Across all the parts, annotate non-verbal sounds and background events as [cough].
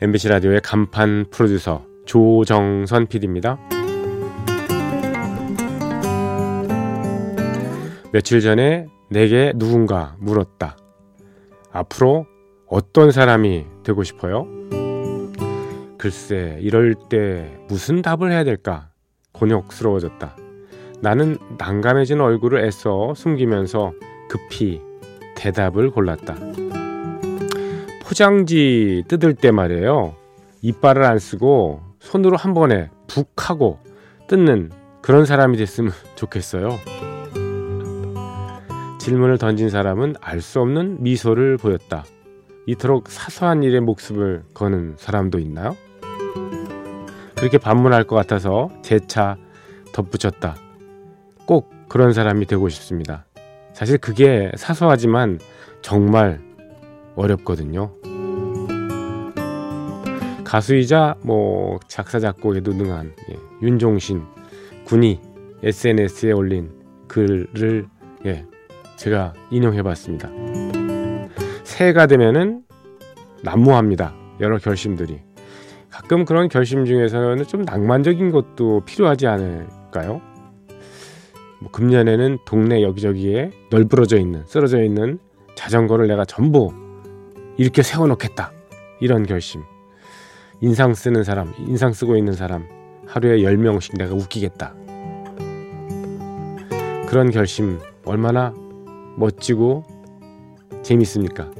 MBC 라디오의 간판 프로듀서 조정선 PD입니다. 며칠 전에 내게 누군가 물었다. 앞으로 어떤 사람이 되고 싶어요? 글쎄, 이럴 때 무슨 답을 해야 될까? 곤욕스러워졌다. 나는 난감해진 얼굴을 애써 숨기면서 급히 대답을 골랐다. 포장지 뜯을 때 말이에요. 이빨을 안 쓰고 손으로 한 번에 북 하고 뜯는 그런 사람이 됐으면 [laughs] 좋겠어요. 질문을 던진 사람은 알 수 없는 미소를 보였다. 이토록 사소한 일에 목숨을 거는 사람도 있나요? 그렇게 반문할 것 같아서 재차 덧붙였다. 꼭 그런 사람이 되고 싶습니다. 사실 그게 사소하지만 정말 어렵거든요. 가수이자 뭐 작사 작곡에도 능한 예, 윤종신 군이 SNS에 올린 글을 예, 제가 인용해봤습니다. 새해가 되면은 난무합니다. 여러 결심들이 가끔 그런 결심 중에서는 좀 낭만적인 것도 필요하지 않을까요? 뭐 금년에는 동네 여기저기에 널브러져 있는 쓰러져 있는 자전거를 내가 전부 이렇게 세워놓겠다. 이런 결심. 인상 쓰는 사람 인상 쓰고 있는 사람 하루에 10명씩 내가 웃기겠다. 그런 결심 얼마나 멋지고 재밌습니까?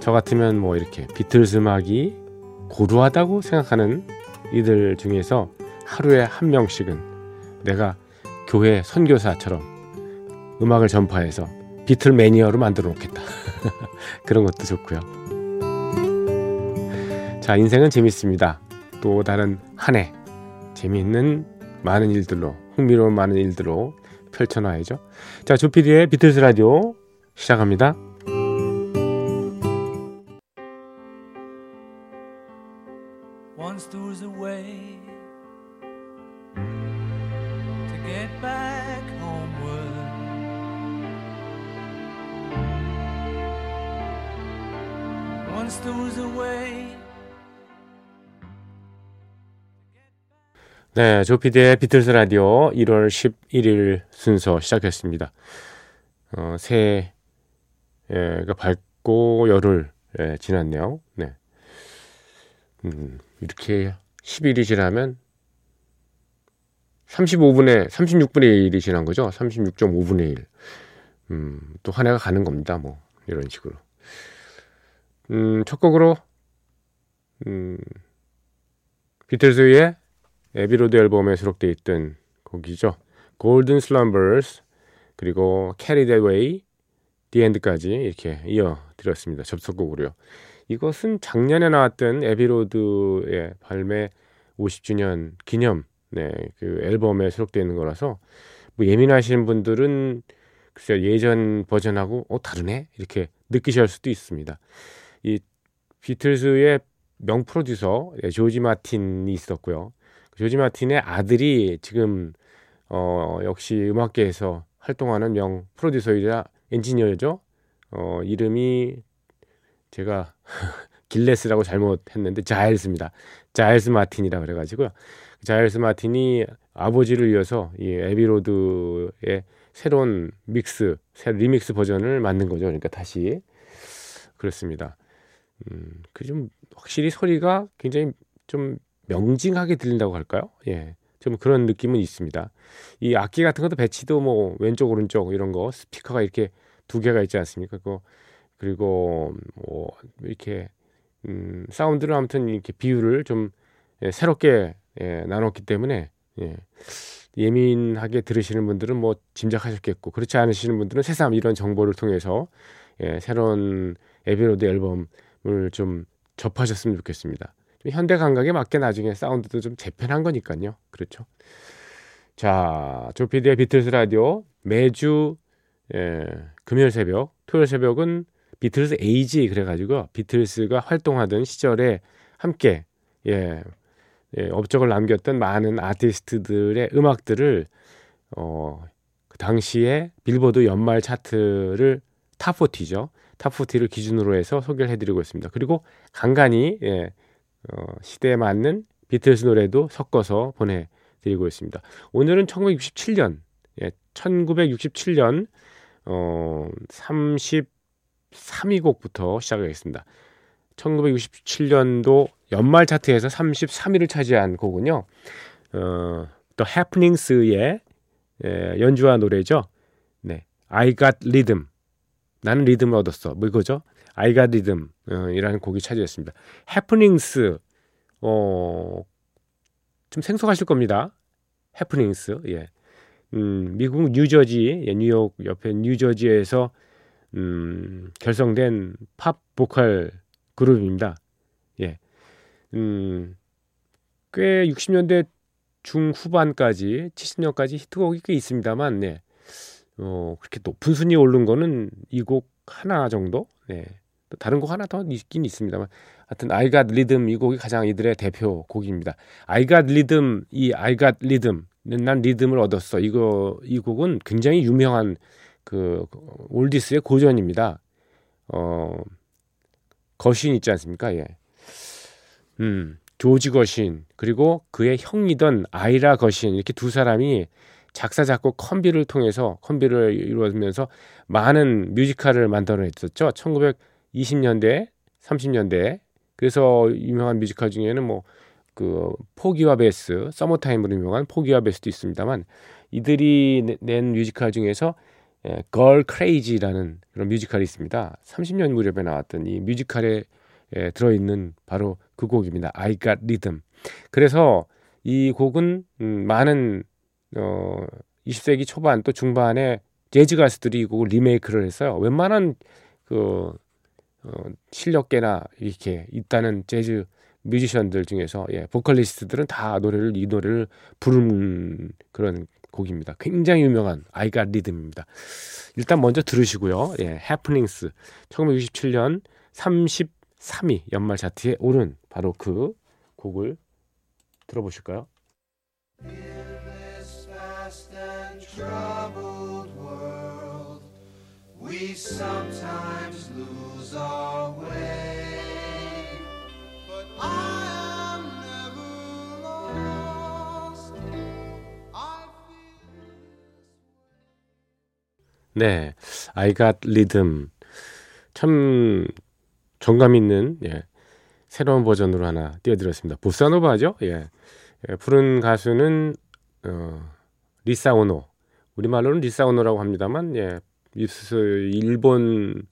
저 같으면 뭐 이렇게 비틀스 음악이 고루하다고 생각하는 이들 중에서 하루에 한 명씩은 내가 교회 선교사처럼 음악을 전파해서 비틀 매니어로 만들어 놓겠다. [laughs] 그런 것도 좋고요. 자, 인생은 재밌습니다. 또 다른 한 해 재미있는 많은 일들로 흥미로운 많은 일들로 펼쳐놔야죠. 자, 조피디의 비틀스 라디오 시작합니다. Once way 네, 조피디의 비틀스 라디오 1월 11일 순서 시작했습니다. 어, 새해가 밝고 열흘 예, 지났네요. 네. 음, 이렇게 10일이 지나면 35분에 36분의 1이 지난 거죠. 36.5분의 1. 음, 또 한 해가 가는 겁니다. 뭐 이런 식으로. 음, 첫 곡으로 음, 비틀즈의 에비로드 앨범에 수록되어 있던 곡이죠. Golden Slumbers 그리고 That Way, The End까지 이렇게 이어드렸습니다. 접속곡으로요. 이것은 작년에 나왔던 에비로드의 발매 50주년 기념 네, 그 앨범에 수록되어 있는 거라서 뭐 예민하신 분들은 글쎄요 예전 버전하고 어 다르네 이렇게 느끼실 수도 있습니다. 이 비틀즈의 명 프로듀서 예, 조지 마틴이 있었고요. 그 조지 마틴의 아들이 지금 어 역시 음악계에서 활동하는 명 프로듀서이자 엔지니어죠. 어 이름이 제가 [laughs] 길레스라고 잘못했는데 자일스입니다. 자일스 마틴이라 그래가지고요. 자일스 마틴이 아버지를 이어서 이 애비로드의 새로운 믹스, 새 리믹스 버전을 만든 거죠. 그러니까 다시 그렇습니다. 음, 그 좀 확실히 소리가 굉장히 좀 명징하게 들린다고 할까요? 예. 좀 그런 느낌은 있습니다. 이 악기 같은 것도 배치도 뭐 왼쪽 오른쪽 이런 거 스피커가 이렇게 두 개가 있지 않습니까? 그거 그리고 뭐 이렇게 음, 사운드를 아무튼 이렇게 비율을 좀 예, 새롭게 예, 나눴기 때문에 예, 예민하게 들으시는 분들은 뭐 짐작하셨겠고 그렇지 않으시는 분들은 새삼 이런 정보를 통해서 예, 새로운 애비로드 앨범을 좀 접하셨으면 좋겠습니다. 현대 감각에 맞게 나중에 사운드도 좀 재편한 거니까요. 그렇죠. 자, 조피디의 비틀스 라디오 매주 예, 금요일 새벽, 토요일 새벽은 Beatles Age 그래가지고 비틀스가 활동하던 시절에 함께 예, 예, 업적을 남겼던 많은 아티스트들의 음악들을 어, 그 당시에 빌보드 연말 차트를 탑40죠. 탑40를 기준으로 해서 소개를 해드리고 있습니다. 그리고 간간히 예, 어, 시대에 맞는 비틀스 노래도 섞어서 보내드리고 있습니다. 오늘은 1967년, 예, 1967년 어, 33위 곡부터 시작하겠습니다. 1967년도 연말 차트에서 33위를 차지한 곡은요. 어, 또 해프닝스의 예, 연주한 노래죠. 네. I got rhythm. 나는 리듬을 얻었어. 뭐 이거죠? Got rhythm. 어, 이라는 곡이 차지했습니다. 해프닝스. 어, 좀 생소하실 겁니다. 해프닝스. 예. 음, 미국 뉴저지, 예, 뉴욕 옆에 뉴저지에서 음, 결성된 팝 보컬 그룹입니다. 예. 음, 꽤 60년대 중후반까지 70년까지 히트곡이 꽤 있습니다만 네. 어, 그렇게 높은 순위에 오른 거는 이 곡 하나 정도? 네. 또 다른 곡 하나 더 있긴 있습니다만 하여튼 I Got Rhythm 이 곡이 가장 이들의 대표 곡입니다. I Got Rhythm 이 I Got Rhythm 난 리듬을 얻었어. 이거 이 곡은 굉장히 유명한 그 올디스의 고전입니다. 어 거신 있지 않습니까? 예. 음. 조지 거신 그리고 그의 형이던 아이라 거신 이렇게 두 사람이 작사 작곡 콤비를 통해서 콤비를 이루어지면서 많은 뮤지컬을 만들어냈었죠. 1920년대, 30년대. 그래서 유명한 뮤지컬 중에는 뭐 그 포기와 베스, 서머타임으로 유명한 포기와 베스도 있습니다만 이들이 낸 뮤지컬 중에서 예, Girl Crazy라는 그런 뮤지컬이 있습니다. 30년 무렵에 나왔던 이 뮤지컬에 예, 들어있는 바로 그 곡입니다. I Got Rhythm. 그래서 이 곡은 음, 많은 어, 20세기 초반 또 중반에 재즈 가수들이 이 곡을 리메이크를 했어요. 웬만한 그 어, 실력계나 이렇게 있다는 재즈 뮤지션들 중에서 예, 보컬리스트들은 다 노래를 이 노래를 부르는 그런 곡입니다. 굉장히 유명한 Got Rhythm입니다. 일단 먼저 들으시고요. 예, Happenings 1967년 30 3위 연말 차트에 오른 바로 그 곡을 들어보실까요? We sometimes lose our way, but I am never lost. I feel 네, I got rhythm. 참 정감 있는 예, 새로운 버전으로 하나 띄워드렸습니다. 보사노바죠. 예. 예, 부른 가수는 어, 리사 오노. 우리말로는 리사 오노라고 합니다만 예, 일본계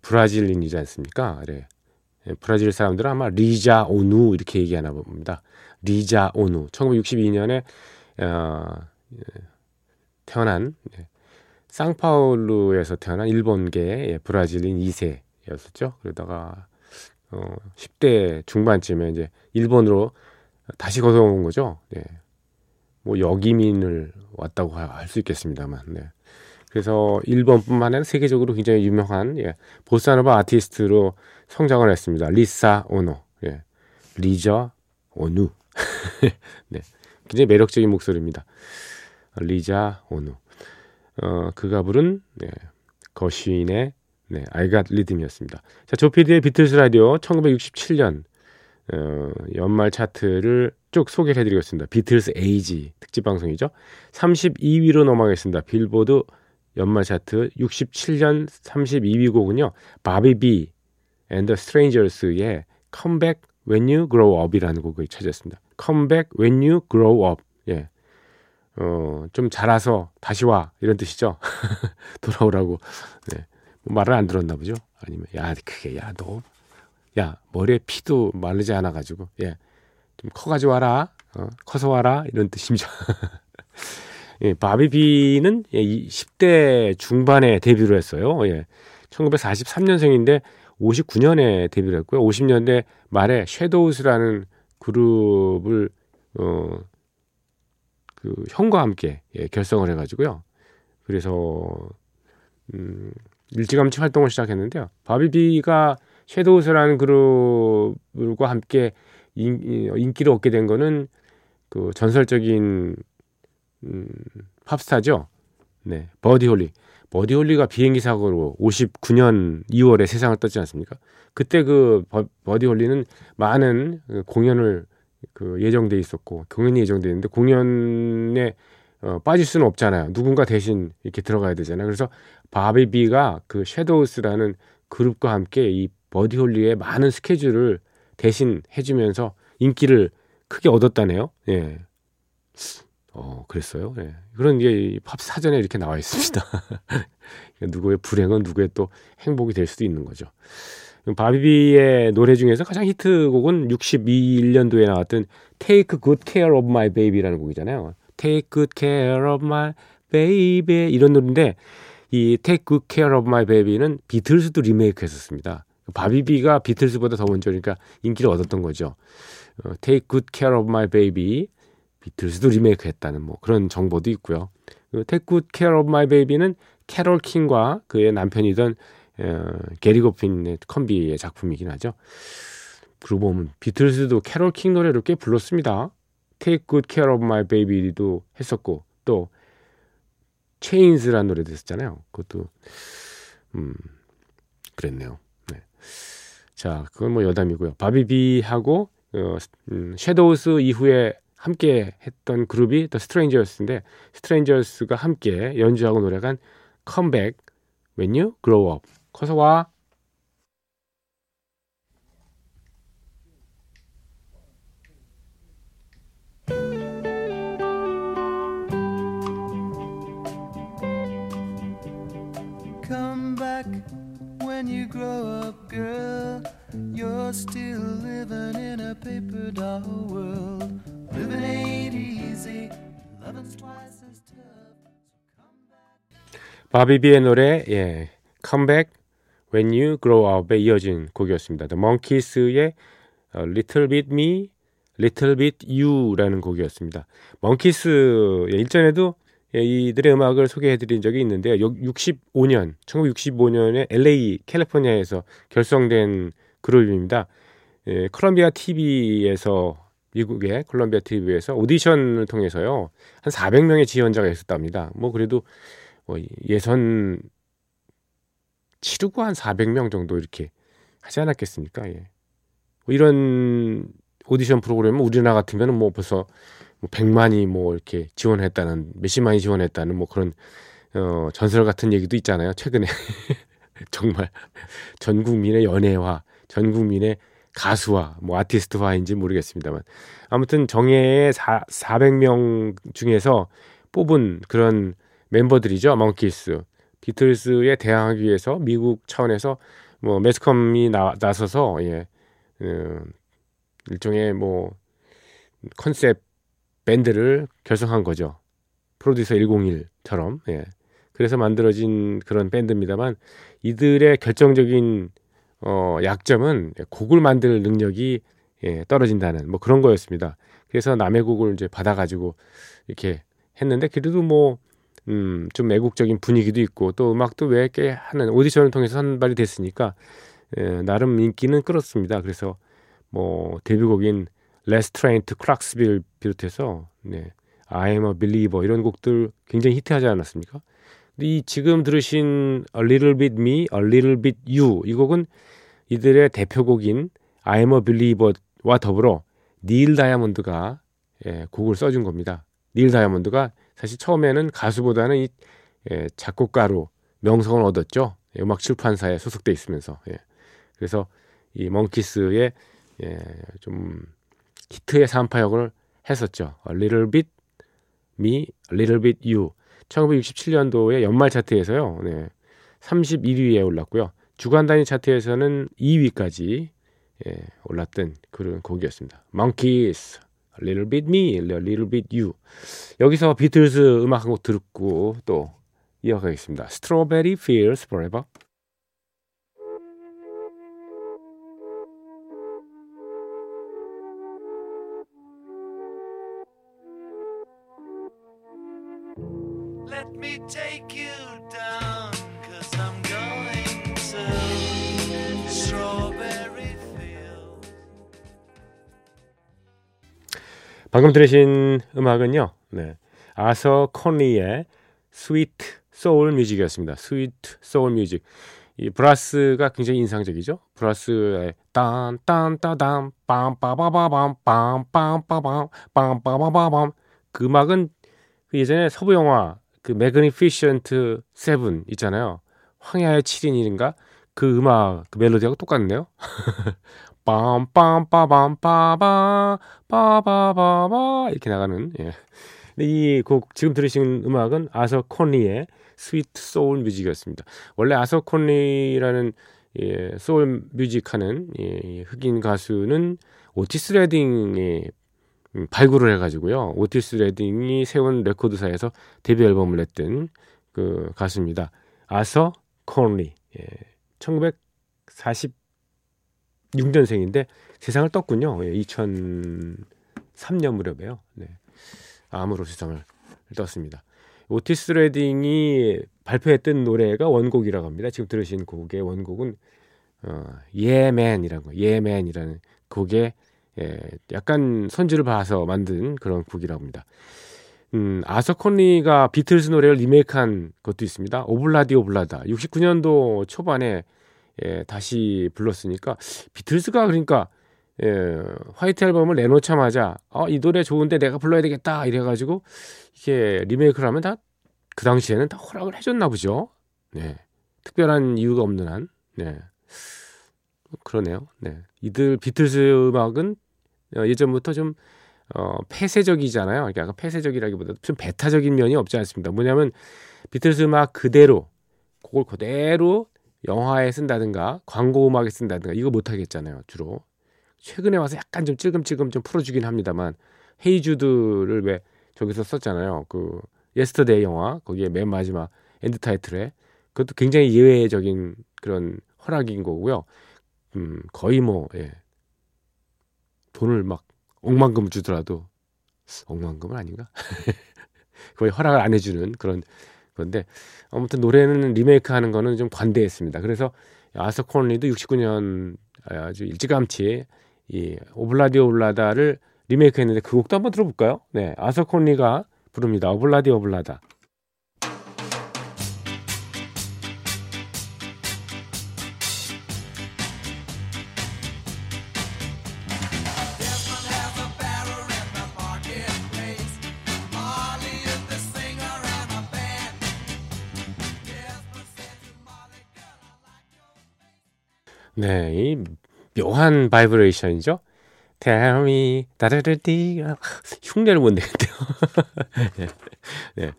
브라질인이지 않습니까? 네. 예, 브라질 사람들은 아마 리자 오누 이렇게 얘기하나 봅니다. 리자 오누. 1962년에 어, 예, 태어난 예, 상파울루에서 태어난 일본계 예, 브라질인 2세 였었죠. 그러다가 어 10대 중반쯤에 이제 일본으로 다시 거쳐온 거죠. 네. 뭐 역이민을 왔다고 할 수 있겠습니다만. 네. 그래서 일본뿐만 아니라 세계적으로 굉장히 유명한 예, 보사노바 아티스트로 성장을 했습니다. 리사 오노, 예, 리저 오누. [laughs] 네, 굉장히 매력적인 목소리입니다. 리자 오누. 어, 그가 부른 네, 거슈인의 네, I Got Rhythm이었습니다. 자, 조피디의 비틀스 라디오 1967년 어, 연말 차트를 쭉 소개를 해드리겠습니다. 비틀스 에이지 특집 방송이죠. 32위로 넘어가겠습니다. 빌보드 연말 차트 67년 32위 곡은요. 바비 비 and the 스트레인저스의 Back When You Grow Up이라는 곡을 찾았습니다. Back When You Grow Up. 예. 어, 좀 자라서 다시 와 이런 뜻이죠. [laughs] 돌아오라고. 네. 말을 안 들었나 보죠. 아니면 야 그게 야 너 야 머리에 피도 마르지 않아 가지고 예 좀 커가지고 와라 어, 커서 와라 이런 뜻입니다. [laughs] 예, 바비비는 예, 10대 중반에 데뷔를 했어요. 예. 1943년생인데 59년에 데뷔를 했고요. 50년대 말에 섀도우스라는 그룹을 어, 그 형과 함께 예, 결성을 해가지고요. 그래서 음, 일찌감치 활동을 시작했는데요. 바비비가 섀도우스라는 그룹과 함께 인, 인기를 얻게 된 거는 그 전설적인 음, 팝스타죠. 네, 버디 홀리. 버디 홀리가 비행기 사고로 59년 2월에 세상을 떴지 않습니까? 그때 그 버, 디 홀리는 많은 그 공연을 그 예정돼 있었고 공연이 예정돼 있는데 공연에 어, 빠질 수는 없잖아요. 누군가 대신 이렇게 들어가야 되잖아요. 그래서 바비비가 그 섀도우스라는 그룹과 함께 이 버디 홀리의 많은 스케줄을 대신 해주면서 인기를 크게 얻었다네요. 예. 어, 그랬어요. 예. 그런 게 팝 사전에 이렇게 나와 있습니다. [laughs] 누구의 불행은 누구의 또 행복이 될 수도 있는 거죠. 바비비의 노래 중에서 가장 히트곡은 61년도에 나왔던 Take Good Care of My Baby라는 곡이잖아요. Take Good Care of My Baby 이런 노래인데 이 Take Good Care of My Baby는 비틀스도 리메이크했었습니다. 바비비가 비틀스보다 더 먼저니까 인기를 얻었던 거죠. 어, Take Good Care of My Baby 비틀스도 리메이크했다는 뭐 그런 정보도 있고요. 그 Take Good Care of My Baby는 캐롤 킹과 그의 남편이던 어, 게리 고핀의 콤비의 작품이긴 하죠. 그러고 보면 비틀스도 캐롤 킹 노래를 꽤 불렀습니다. Take Good Care of My Baby도 했었고 또 Chains라는 노래도 했었잖아요. 그것도 음 그랬네요. 네. 자, 그건 뭐 여담이고요. 바비비하고 어, 음, 섀도우스 이후에 함께 했던 그룹이 더 스트레인저스인데 스트레인저스가 함께 연주하고 노래한 Come Back When You Grow Up 커서 와 바비비의 노래, 예, Come Back When You Grow Up에 이어진 곡이었습니다. The Monkeys의 Little Bit Me, Little Bit You라는 곡이었습니다. 먼키스 예, 일전에도 예, 이들의 음악을 소개해드린 적이 있는데요. 65년, 1965년에 LA 캘리포니아에서 결성된 그룹입니다. 예, 컬럼비아 TV에서 미국의 콜롬비아 TV에서 오디션을 통해서요 한 400명의 지원자가 있었답니다. 뭐 그래도 뭐 예선 치르고 한 400명 정도 이렇게 하지 않았겠습니까? 예. 뭐 이런 오디션 프로그램은 우리나라 같으면 뭐 벌써 뭐 100만이 뭐 이렇게 지원했다는 몇십만이 지원했다는 뭐 그런 어 전설 같은 얘기도 있잖아요. 최근에 [laughs] 정말 전 국민의 연예화, 전 국민의 가수화, 뭐 아티스트화인지 모르겠습니다만 아무튼 정예의 4, 400명 중에서 뽑은 그런 멤버들이죠. 멍키스. 비틀스에 대항하기 위해서 미국 차원에서 뭐 매스컴이 나, 나서서 예, 음, 일종의 뭐 컨셉 밴드를 결성한 거죠. 프로듀서 101처럼. 예. 그래서 만들어진 그런 밴드입니다만 이들의 결정적인 어, 약점은 곡을 만들 능력이 예, 떨어진다는 뭐 그런 거였습니다. 그래서 남의 곡을 이제 받아가지고 이렇게 했는데 그래도 뭐 음, 좀 애국적인 분위기도 있고 또 음악도 왜꽤 하는 오디션을 통해서 선발이 됐으니까 예, 나름 인기는 끌었습니다. 그래서 뭐 데뷔곡인 Let's Train to Clarksville 비롯해서 네, I Am a Believer 이런 곡들 굉장히 히트하지 않았습니까? 이 지금 들으신 A Little Bit Me, A Little Bit You 이 곡은 이들의 대표곡인 I Am a Believer와 더불어 닐 다이아몬드가 예, 곡을 써준 겁니다. 닐 다이아몬드가 사실 처음에는 가수보다는 이 예, 작곡가로 명성을 얻었죠. 예, 음악 출판사에 소속돼 있으면서. 예. 그래서 이 멍키스의 예, 좀 히트의 산파역을 했었죠. A Little Bit Me, A Little Bit You. 1967년도에 연말 차트에서요. 네, 31위에 올랐고요. 주간 단위 차트에서는 2위까지 예, 올랐던 그런 곡이었습니다. Monkeys. Little Bit Me, Little Bit You. 여기서 비틀즈 음악 한 곡 듣고 또 이어가겠습니다. Strawberry Fields Forever. Let me take you down. 방금 들으신 음악은요, 네. 아서 컨리의 Sweet Soul Music이었습니다. Sweet Soul Music. 이 브라스가 굉장히 인상적이죠. 브라스의 딴딴따담 빰빠바바밤 빰빰빠밤 빰빠바바밤 그 음악은 그 예전에 서부 영화 그 Magnificent Seven 있잖아요. 황야의 7인인가? 그 음악 그 멜로디하고 똑같네요. [laughs] 빰빰빠밤 빠바 빠바바바 이렇게 나가는 예. 이곡 지금 들으신 음악은 아서 콘리의 Sweet Soul Music이었습니다. 원래 아서 콘리라는 예, soul music하는 예, 흑인 가수는 오티스 레딩이 음, 발굴을 해가지고요. 오티스 레딩이 세운 레코드사에서 데뷔 앨범을 냈던 그 가수입니다. 아서 콘리. 예, 1946년생인데 세상을 떴군요. 예, 2003년 무렵에요. 네. 암으로 세상을 떴습니다. 오티스 레딩이 발표했던 노래가 원곡이라고 합니다. 지금 들으신 곡의 원곡은 어, 예맨이라는 거, 예맨이라는 곡에 예, 약간 선주를 봐서 만든 그런 곡이라고 합니다. 음, 아서 컨리가 비틀즈 노래를 리메이크한 것도 있습니다. 오블라디 오블라다. 69년도 초반에 예, 다시 불렀으니까 비틀즈가 그러니까 예, 화이트 앨범을 내놓자마자 어, 이 노래 좋은데 내가 불러야 되겠다 이래가지고 이게 리메이크를 하면 다 그 당시에는 다 허락을 해줬나 보죠. 네, 특별한 이유가 없는 한, 네, 그러네요. 네, 이들 비틀즈 음악은 어, 예전부터 좀 어, 폐쇄적이잖아요. 그러니까 약간 폐쇄적이라기보다 좀 배타적인 면이 없지 않습니다. 뭐냐면 비틀즈 음악 그대로 그걸 그대로 영화에 쓴다든가 광고 음악에 쓴다든가 이거 못 하겠잖아요. 주로 최근에 와서 약간 좀 찔끔찔끔 좀 풀어주긴 합니다만 헤이주드를 왜 저기서 썼잖아요. 그 Yesterday 영화 거기에 맨 마지막 end title에 그것도 굉장히 예외적인 그런 허락인 거고요. 음 거의 뭐 예. 돈을 막 억만금 주더라도 억만금은 아닌가? [laughs] 거의 허락을 안 해주는 그런 건데 아무튼 노래는 리메이크 하는 거는 좀 관대했습니다. 그래서 아서 콘리도 69년 아주 일찌감치 이 오블라디 오 블라다를 리메이크했는데 그 곡도 한번 들어볼까요? 네, 아서 콘리가 부릅니다. 오블라디 오블라다. 네, 이 묘한 바이브레이션이죠. Me, 다르르디, 흉내를 못 내겠대요. [laughs] 네, 네.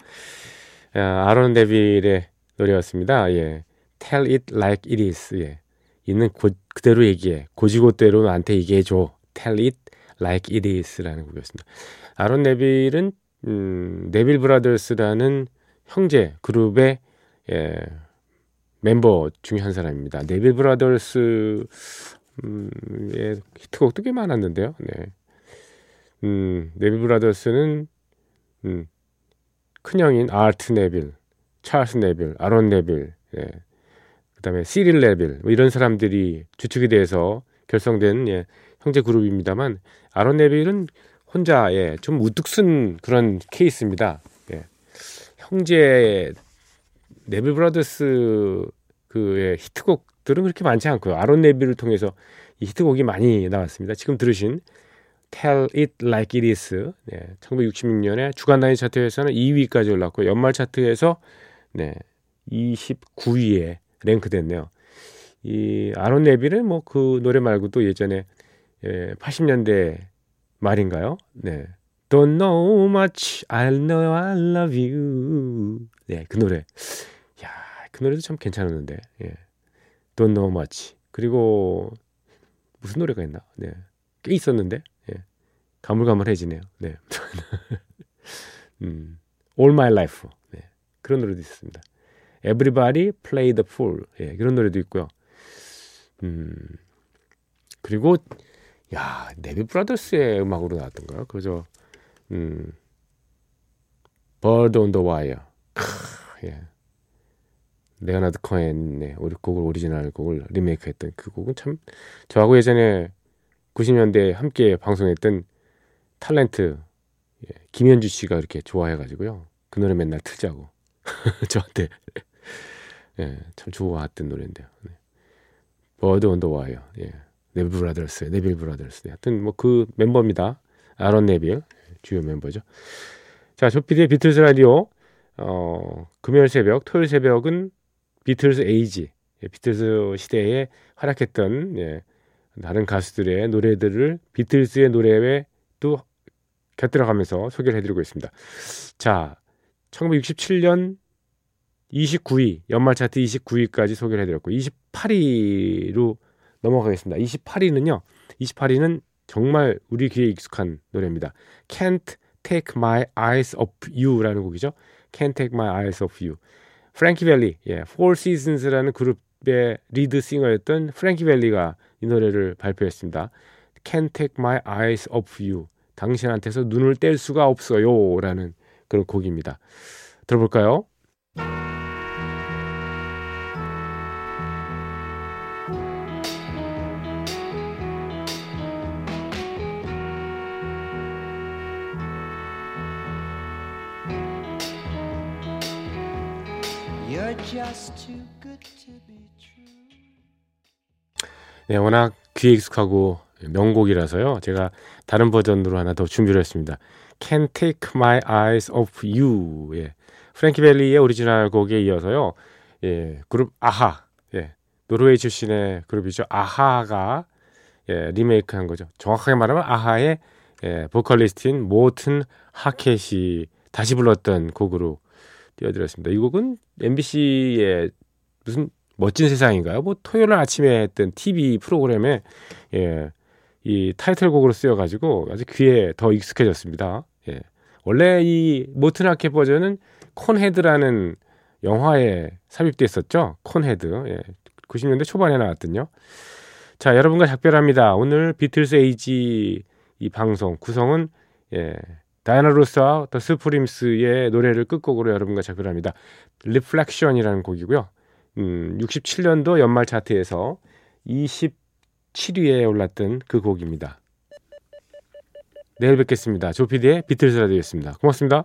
아, 아론 네빌의 노래였습니다. 예. Tell it like it is. 예. 있는 고, 그대로 얘기해. 고지고대로 나한테 얘기해 줘. Tell it like it is라는 곡이었습니다. 아론 네빌은 음, 네빌 브라더스라는 형제 그룹의 예, 멤버 중에 한 사람입니다. 네빌 브라더스 음, 예, 히트곡도 꽤 많았는데요. 네. 음, 네빌 브라더스는 음, 큰형인 아트 네빌, 찰스 네빌, 아론 네빌, 예. 그다음에 시릴 네빌 뭐 이런 사람들이 주축이 돼서 결성된 예, 형제 그룹입니다만 아론 네빌은 혼자 예, 좀 우뚝 선 그런 케이스입니다. 예. 형제 네빌 브라더스 그의 히트곡들은 그렇게 많지 않고요. 아론 네빌을 통해서 이 히트곡이 많이 나왔습니다. 지금 들으신 Tell It Like It Is 네, 1966년에 주간 단위 차트에서는 2위까지 올랐고 연말 차트에서 네, 29위에 랭크됐네요. 이 아론 네빌은 뭐 그 노래 말고도 예전에 예, 80년대 말인가요? 네. Don't know much, I know I love you. 네, 그 노래. 야, 그 노래도 참 괜찮았는데. 예. Don't know much. 그리고 무슨 노래가 있나? 네. 꽤 있었는데. 예. 가물가물해지네요. 네. [laughs] 음. All My Life. 네. 그런 노래도 있었습니다. Everybody Play the Fool. 예. 그런 노래도 있고요. 음. 그리고 야, 네빌 브라더스의 음악으로 나왔던가요? 그죠? 음. Bird on the Wire. 크, 예. 레오나드 코엔의 곡을 오리지널 곡을 리메이크했던 그 곡은 참 저하고 예전에 90년대 함께 방송했던 탤런트 예, 김현주 씨가 이렇게 좋아해가지고요 그 노래 맨날 틀자고 [laughs] 저한테 예, 참 좋아했던 노래인데요. 네. Bird on the Wire 예. 네빌 브라더스 네빌 브라더스 네. 하여튼 뭐 그 멤버입니다. 아론 네빌 주요 멤버죠. 자 조피디의 비틀즈 라디오 어, 금요일 새벽 토요일 새벽은 비틀즈 에이지 예, 비틀즈 시대에 활약했던 예, 다른 가수들의 노래들을 비틀즈의 노래에 또 곁들여가면서 소개를 해드리고 있습니다. 자, 1967년 29위, 연말 차트 29위까지 소개를 해드렸고, 28위로 넘어가겠습니다. 28위는요, 28위는 정말 우리 귀에 익숙한 노래입니다. Can't Take My Eyes Off You라는 곡이죠. Can't Take My Eyes Off You. 프랭키 벨리, 예, Four Seasons라는 그룹의 lead singer였던 프랭키 벨리가 이 노래를 발표했습니다. Can't Take My Eyes Off You. 당신한테서 눈을 뗄 수가 없어요. 라는 그런 곡입니다. 들어볼까요? 네, 워낙 귀에 익숙하고 명곡이라서요. 제가 다른 버전으로 하나 더 준비를 했습니다. Can't Take My Eyes Off You. 예. 프랭키 벨리의 오리지널 곡에 이어서요. 예, 그룹 아하. 예. 노르웨이 출신의 그룹이죠. 아하가 예, 리메이크 한 거죠. 정확하게 말하면 아하의 예, 보컬리스트인 모튼 하켓이 다시 불렀던 곡으로 띄워드렸습니다. 이 곡은 MBC의 무슨 멋진 세상인가요? 뭐 토요일 아침에 했던 TV 프로그램에 예, 이 타이틀곡으로 쓰여가지고 아주 귀에 더 익숙해졌습니다. 예. 원래 이 모튼 하켓 버전은 콘헤드라는 영화에 삽입됐었죠. 콘헤드. 예. 90년대 초반에 나왔던요. 자, 여러분과 작별합니다. 오늘 비틀스 에이지 이 방송 구성은 예. 다이아나 로스와 더 슈프림스의 노래를 끝곡으로 여러분과 작별합니다. Reflection이라는 곡이고요. 음, 67년도 연말 차트에서 27위에 올랐던 그 곡입니다. 내일 뵙겠습니다. 조피디의 비틀스 라디오였습니다. 고맙습니다.